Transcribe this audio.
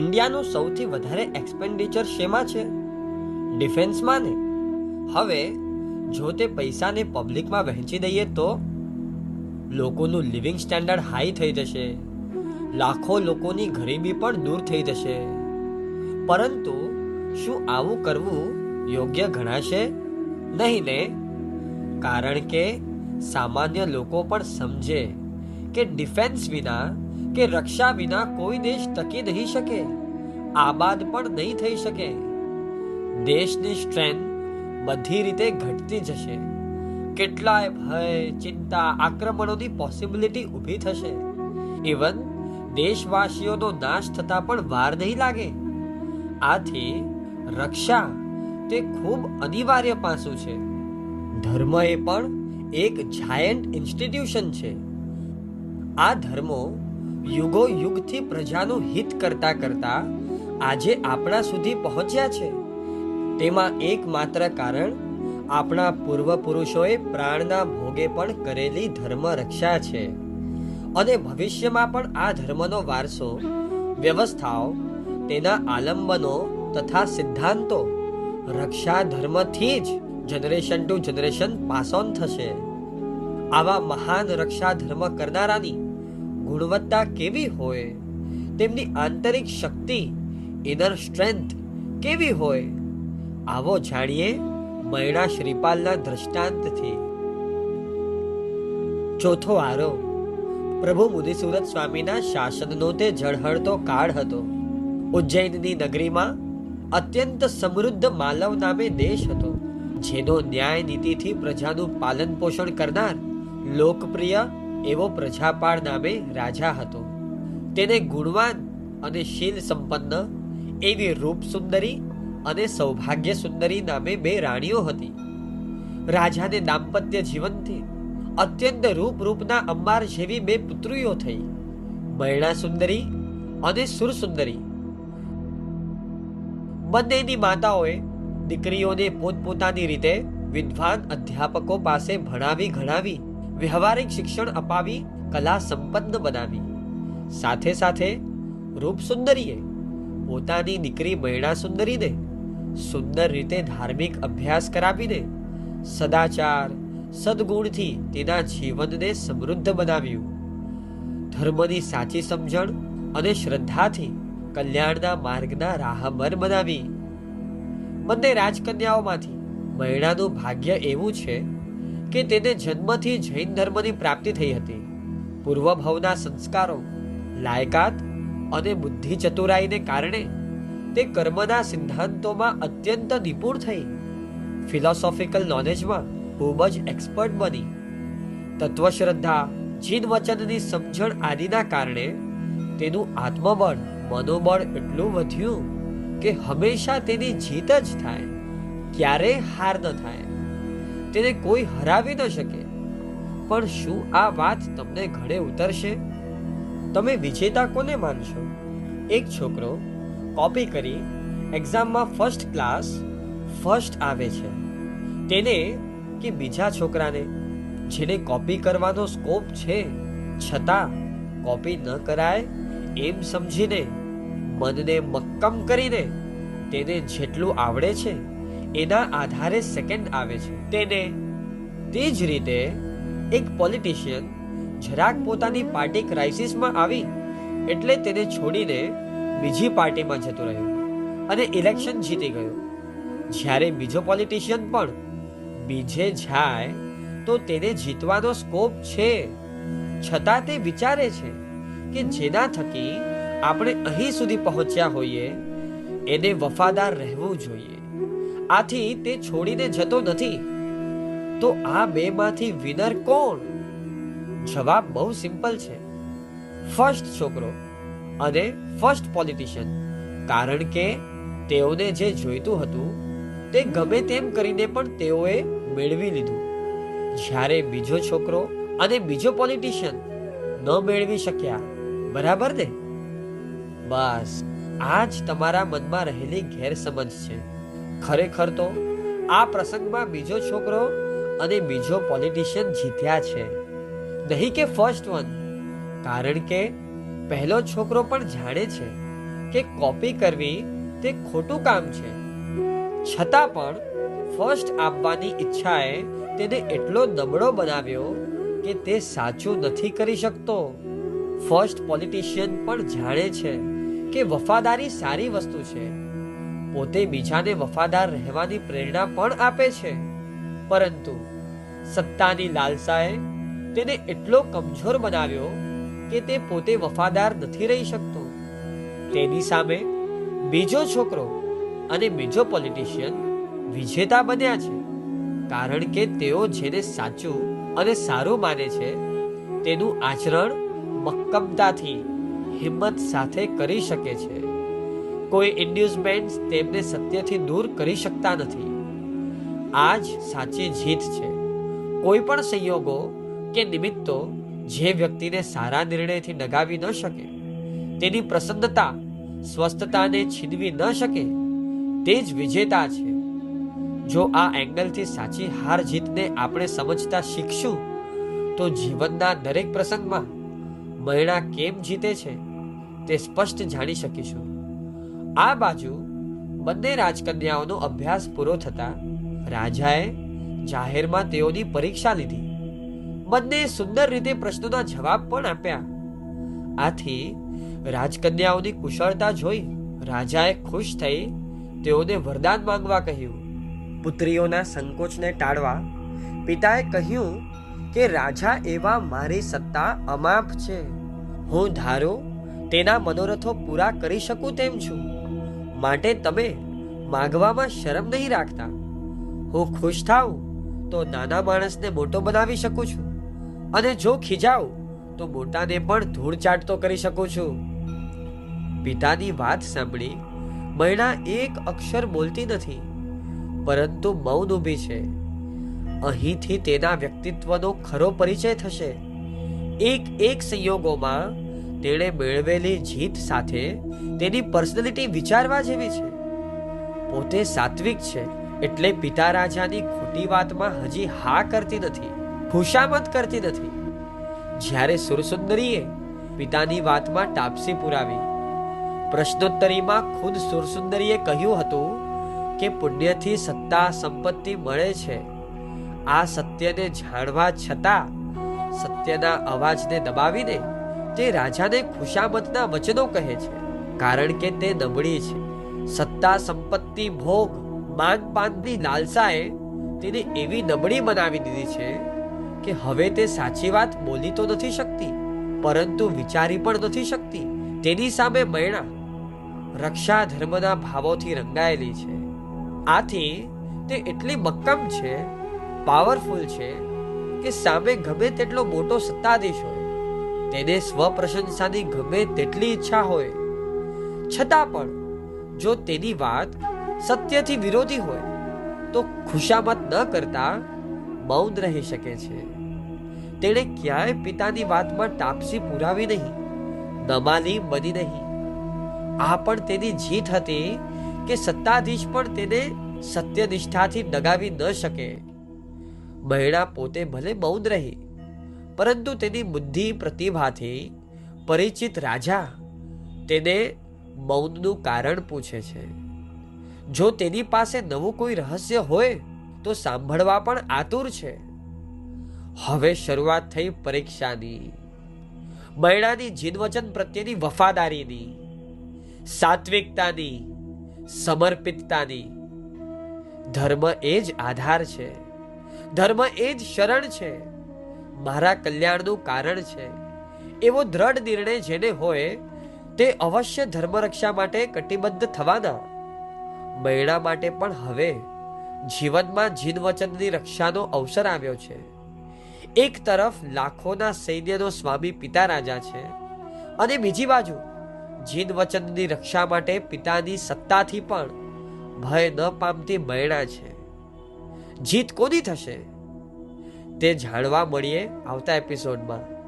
ઇન્ડિયાનું સૌથી વધારે એક્સપેન્ડિચર શેમાં છે? ડિફેન્સમાં ને? હવે, જો તે પૈસાને પબ્લિકમાં વહેંચી દઈએ તો લોકોનું લિવિંગ સ્ટેન્ડર્ડ હાઈ થઈ જશે. લાખો લોકોની ગરીબી પણ દૂર થઈ જશે. પરંતુ શું આવું કરવું યોગ્ય ગણાશે? નહીં ને? કારણ કે સામાન્ય લોકો પણ સમજે કે ડિફેન્સ વિના કે રક્ષા વિના કોઈ દેશ ટકી નહીં શકે, આબાદ પણ નહીં થઈ શકે. દેશની સ્ટ્રેન્થ બધી રીતે ઘટતી જશે. કેટલાય ભય, ચિંતા, આક્રમણોની પોસિબિલિટી ઊભી થશે. ઇવન દેશવાસીઓનો નાશ થતા પણ વાર નહીં લાગે. આથી રક્ષા તે ખૂબ અનિવાર્ય પાસું છે. ધર્મ એ પણ એક જાયન્ટ ઇન્સ્ટિટ્યુશન છે. આ ધર્મો યુગો યુગથી પ્રજાનું હિત કરતા કરતા આજે આપણા સુધી પહોંચ્યા છે. તેમાં એકમાત્ર કારણ આપણા પૂર્વ પુરુષોએ પ્રાણના ભોગે પણ કરેલી ધર્મ રક્ષા છે. અને ભવિષ્યમાં પણ આ ધર્મનો વારસો, વ્યવસ્થાઓ, તેના આલંબનો તથા સિદ્ધાંતો રક્ષા ધર્મથી જ generation to generation pass on થશે. આવા મહાન રક્ષા ધર્મ કરનારાની ગુણવત્તા કેવી હોય, તેમની આંતરિક શક્તિ ઇનર સ્ટ્રેન્થ કેવી હોય, આવો જાણીએ મૈણા શ્રીપાલના દ્રષ્ટાંતથી. ચોથો આરો, પ્રભુ મુદિસુરત સ્વામીના શાસનનો તે ઝળહળતો કાળ હતો. ઉજ્જૈનની નગરીમાં અત્યંત સમૃદ્ધ માલવ નામે દેશ હતો, જેનો ન્યાય નીતિથી પ્રજાનું પાલન પોષણ કરનાર લોકપ્રિય એવો પ્રજાપાળ નામે રાજા હતો. તેને ગુણવાન અને શીલ સંપન્ન, એવી રૂપ સુંદરી અને સૌભાગ્ય સુંદરી નામે બે રાણીઓ હતી. રાજાને દાંપત્ય જીવનથી અત્યંત રૂપ રૂપના અંબાર જેવી બે પુત્રીઓ થઈ. મૈણા સુંદરી અને સુરસુંદરી બંનેની માતાઓએ દીકરીઓને પોતપોતાની રીતે વિદ્વાન અધ્યાપકો પાસે ભણાવી ઘણાવી વ્યવહારિક શિક્ષણ અપાવી, કલા સંપન્ન બનાવી. સાથે સાથે રૂપસુંદરીએ પોતાની દીકરી મૈણા સુંદરીને સુંદર રીતે ધાર્મિક અભ્યાસ કરાવીને સદાચાર, સદગુણથી તેના જીવનને સમૃદ્ધ બનાવ્યું. ધર્મની સાચી સમજણ અને શ્રદ્ધાથી કલ્યાણના માર્ગના રાહબર બનાવી. બંને રાજકન્યાઓમાંથી મૈણાનું ભાગ્ય એવું છે કે તેને જન્મથી જૈન ધર્મની પ્રાપ્તિ થઈ હતી. પૂર્વભવના સંસ્કારો, લાયકાત અને બુદ્ધિ ચતુરાઈને કારણે તે કર્મના સિદ્ધાંતોમાં અત્યંત નિપુણ થઈ. ફિલોસોફિકલ નોલેજમાં ખૂબ જ એક્સપર્ટ બની. તત્વશ્રદ્ધા જીન વચનની સમજણ આદિના કારણે તેનું આત્મબળ, મનોબળ એટલું વધ્યું કે હંમેશા તેની જીત જ થાય, ક્યારેય હાર ન થાય. તેને કોઈ હરાવી ન શકે. પણ શું આ વાત તમને ઘડે ઉતરશે? તમે વિજેતા કોને માનશો? એક છોકરો કોપી કરી એક્ઝામમાં ફર્સ્ટ ક્લાસ ફર્સ્ટ આવે છે. તેને કે બીજા છોકરાને, જેને કોપી કરવાનો સ્કોપ છે, છતાં કોપી ન કરાય એમ સમજીને, મનને મક્કમ કરીને તેને જેટલું આવડે છે એના આધારે સેકન્ડ આવે છે. તેને તે જ રીતે એક પોલિટિશિયન જરાક પોતાની પાર્ટી ક્રાઇસિસમાં આવી એટલે તેને છોડીને બીજી પાર્ટીમાં જતો રહ્યો અને ઇલેક્શન જીતી ગયો. જ્યારે બીજો પોલિટિશિયન પણ બીજે જાય તો તેને જીતવાનો સ્કોપ છે. છતાં તે વિચારે છે કે જેના થકી આપણે અહીં સુધી પહોંચ્યા હોઈએ, એને વફાદાર રહેવું જોઈએ. આથી તે છોડીને જતો નથી. તો આ બેમાંથી વિનર કોણ? જવાબ બહુ સિમ્પલ છે. ફર્સ્ટ છોકરો અને ફર્સ્ટ પોલિટિશિયન. કારણ કે તેઓને જે જોઈતું હતું, તે ગમે તેમ કરીને પણ તેઓએ મેળવી લીધું. જ્યારે બીજો છોકરો અને બીજો પોલિટિશિયન ન મેળવી શક્યા. બરાબર ને? બસ, આ જ તમારા મનમાં રહેલી ગેરસમજ છે. ખરેખર તો આ પ્રસંગમાં બીજો છોકરો અને બીજો પોલિટિશિયન જીત્યા છે. નહીં કે ફર્સ્ટ વન કારણ કે પહેલો છોકરો પણ જાણે છે કે કોપી કરવી તે ખોટું કામ છે. છતાં પણ ફર્સ્ટ આપવાની ઈચ્છાએ તેને એટલો નબળો બનાવ્યો કે તે સાચું નથી કરી શકતો. ફર્સ્ટ પોલિટિશિયન પણ જાણે છે કે વફાદારી સારી વસ્તુ છે. પોતે બીજાને વફાદાર રહેવાની પ્રેરણા પણ આપે છે. પરંતુ સત્તાની લાલસાએ તેને એટલો કમજોર બનાવ્યો કે તે પોતે વફાદાર નથી રહી શકતો. તેની સામે બીજો છોકરો અને બીજો પોલિટિશિયન વિજેતા બન્યા છે. કારણ કે તેઓ જેને સાચું અને સારું માને છે, તેનું આચરણ મક્કમતાથી હિંમત સાથે કરી શકે છે. કોઈ ઇન્ડ્યુસમેન્ટ તેમને સત્યથી દૂર કરી શકતા નથી. આ જ સાચી જીત છે. કોઈ પણ સંયોગો કે નિમિત્તો જે વ્યક્તિને સારા નિર્ણયથી ડગાવી ન શકે, તેની પ્રસન્નતા, સ્વસ્થતાને છીનવી ન શકે, તે જ વિજેતા છે. જો આ એંગલથી સાચી હાર જીતને આપણે સમજતા શીખશું, તો જીવનના દરેક પ્રસંગમાં મહિલા કેમ જીતે છે, તે સ્પષ્ટ જાણી શકીશું. આ બાજુ બંને રાજકન્યાઓનો અભ્યાસ પૂરો થતા રાજાએ જાહેરમાં તેઓની પરીક્ષા લીધી. બંને સુંદર રીતે પ્રશ્નોના જવાબ પણ આપ્યા. આથી રાજકન્યાઓની કુશળતા જોઈ રાજાએ ખુશ થઈ તેઓને વરદાન માંગવા કહ્યું. પુત્રીઓના સંકોચને ટાળવા પિતાએ કહ્યું કે, રાજા એવા મારી સત્તા અમાપ છે. હું ધારો તેના મનોરથો પૂરા કરી શકું તેમ છું. માટે તમે માગવામાં શરમ નહીં રાખતા. હું ખુશ થાઉં તો નાના માણસને મોટો બનાવી શકું છું. અને જો ખીજાઉં તો મોટાને પણ ધૂળ ચાટતો કરી શકું છું. પિતાની વાત સાંભળી મહિલા એક અક્ષર બોલતી નથી, પરંતુ મૌન ઊભી છે. અહીંથી તેના વ્યક્તિત્વનો ખરો પરિચય થશે. એક એક સંયોગોમાં તેણે મેળવેલી જીત સાથે તેની પર્સનાલિટી વિચારવા જેવી છે. પોતે સાત્વિક છે એટલે પિતા રાજાની ખોટી વાતમાં હજી હા કરતી નથી ખુશામત કરતી નથી. જ્યારે સુરસુંદરીએ પિતાની વાતમાં ટાપસી પુરાવી, પ્રશ્નોત્તરીમાં ખુદ સુરસુંદરીએ કહ્યું હતું કે પુણ્યથી સત્તા સંપત્તિ મળે છે. આ સત્યને જાણવા છતાં સત્યના અવાજને દબાવીને તે રાજાને ખુશામતના વચનો કહે છે, કારણ કે તે નબળી છે. સત્તા સંપત્તિ ભોગ માન પાનની લાલસાએ તેને એવી નબળી બનાવી દીધી છે કે હવે તે સાચી વાત બોલી તો નથી શકતી, પરંતુ વિચારી પણ નથી શકતી. તેની સામે મૈણા રક્ષા ધર્મના ભાવોથી રંગાયેલી છે. આથી તે એટલી મક્કમ છે પાવરફુલ છે, કે સામે ગમે તેટલો મોટો સત્તાધીશ હોય. તેને સ્વપ્રશંસાની ગમે તેટલી ઈચ્છા હોય. છતાં પણ, જો તેની વાત સત્યથી વિરોધી હોય, તો ખુશામત ન કરતા મૌન રહી શકે છે. તેણે ક્યાંય પિતાની વાતમાં તાપસી પુરાવી નહીં, નમાલી બની નહીં. આ પણ તેની જીત હતી કે સત્તાધીશ પણ તેને સત્યનિષ્ઠાથી ડગાવી ન શકે. મહિણા પોતે ભલે મૌન રહી પરંતુ તેની બુદ્ધિ પ્રતિભાથી પરિચિત રાજા તેને મૌનનું કારણ પૂછે છે. જો તેની પાસે નવું કોઈ રહસ્ય હોય, તો સાંભળવા પણ આતુર છે. હવે શરૂઆત થઈ પરીક્ષાની. મહિલાની જીનવચન પ્રત્યેની વફાદારીની, સાત્વિકતાની, સમર્પિતતાની. ધર્મ એ જ આધાર છે. ધર્મ એ જ શરણ છે. મારા કલ્યાણનું કારણ છે. એવો દ્રઢ નિર્ણય જેને હોય, તે અવશ્ય ધર્મરક્ષા માટે કટિબદ્ધ થવાના. મૈણા માટે પણ હવે જીવનમાં જીનવચનની રક્ષાનો અવસર આવ્યો છે. એક તરફ લાખોના સૈન્યનો સ્વામી પિતા રાજા છે અને બીજી બાજુ જીન વચનની રક્ષા માટે પિતાની સત્તાથી પણ ભય ન પામતી મૈણા છે. જીત કોની થશે? તે જાણવા મળીએ આવતા એપિસોડમાં